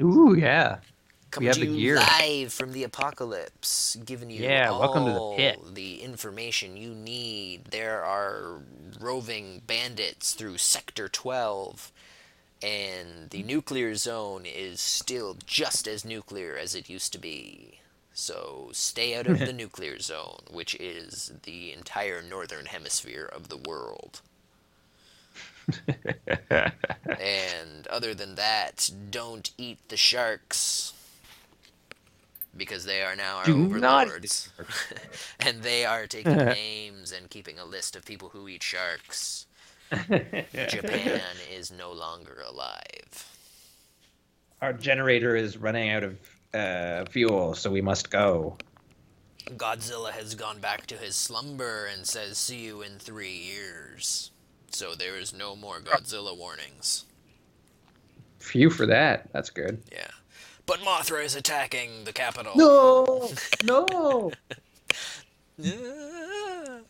Ooh, yeah. Coming to you gear. live from the apocalypse, giving you Yeah, all welcome to the pit. the information you need. There are roving bandits through Sector 12, and the nuclear zone is still just as nuclear as it used to be. So stay out of the nuclear zone, which is the entire northern hemisphere of the world. And other than that, don't eat the sharks. Because they are now our Do not overlords. and they are taking names and keeping a list of people who eat sharks. Japan is no longer alive. Our generator is running out of uh, fuel, so we must go. Godzilla has gone back to his slumber and says, See you in three years. So there is no more Godzilla warnings. Phew for that. That's good. Yeah. But Mothra is attacking the capital. No, no.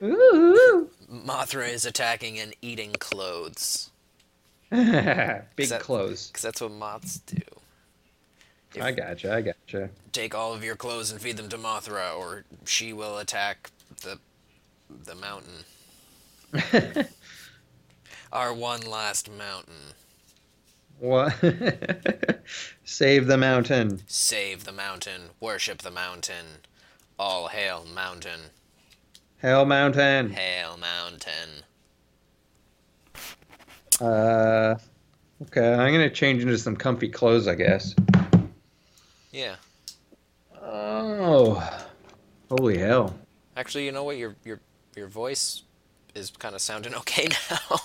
Ooh. Mothra is attacking and eating clothes. Big that- clothes. Because that's what moths do. If- I gotcha. I gotcha. Take all of your clothes and feed them to Mothra, or she will attack the the mountain. Our one last mountain. What? Save the mountain. Save the mountain. Worship the mountain. All hail mountain. Hail mountain. Hail mountain. Uh, okay. I'm gonna change into some comfy clothes, I guess. Yeah. Oh, holy hell! Actually, you know what? Your your your voice is kind of sounding okay now.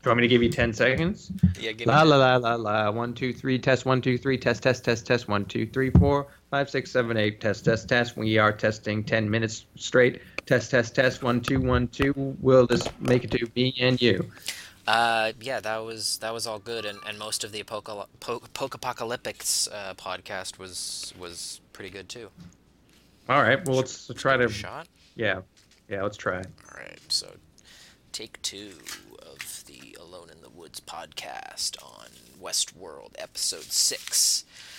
Do you want me to give you ten seconds? yeah, give La me la la la la. One two three. Test one two three. Test test test test. One two three four five six seven eight. Test test test. We are testing ten minutes straight. Test test test. One two one two. Will this make it to me and you? Uh, yeah, that was that was all good, and, and most of the apocal- po- Pokepocalyptics uh, podcast was was pretty good too. All right. Well, let's try to. Shot. Yeah. Yeah. Let's try. All right, so take two of the Alone in the Woods podcast on Westworld, episode six.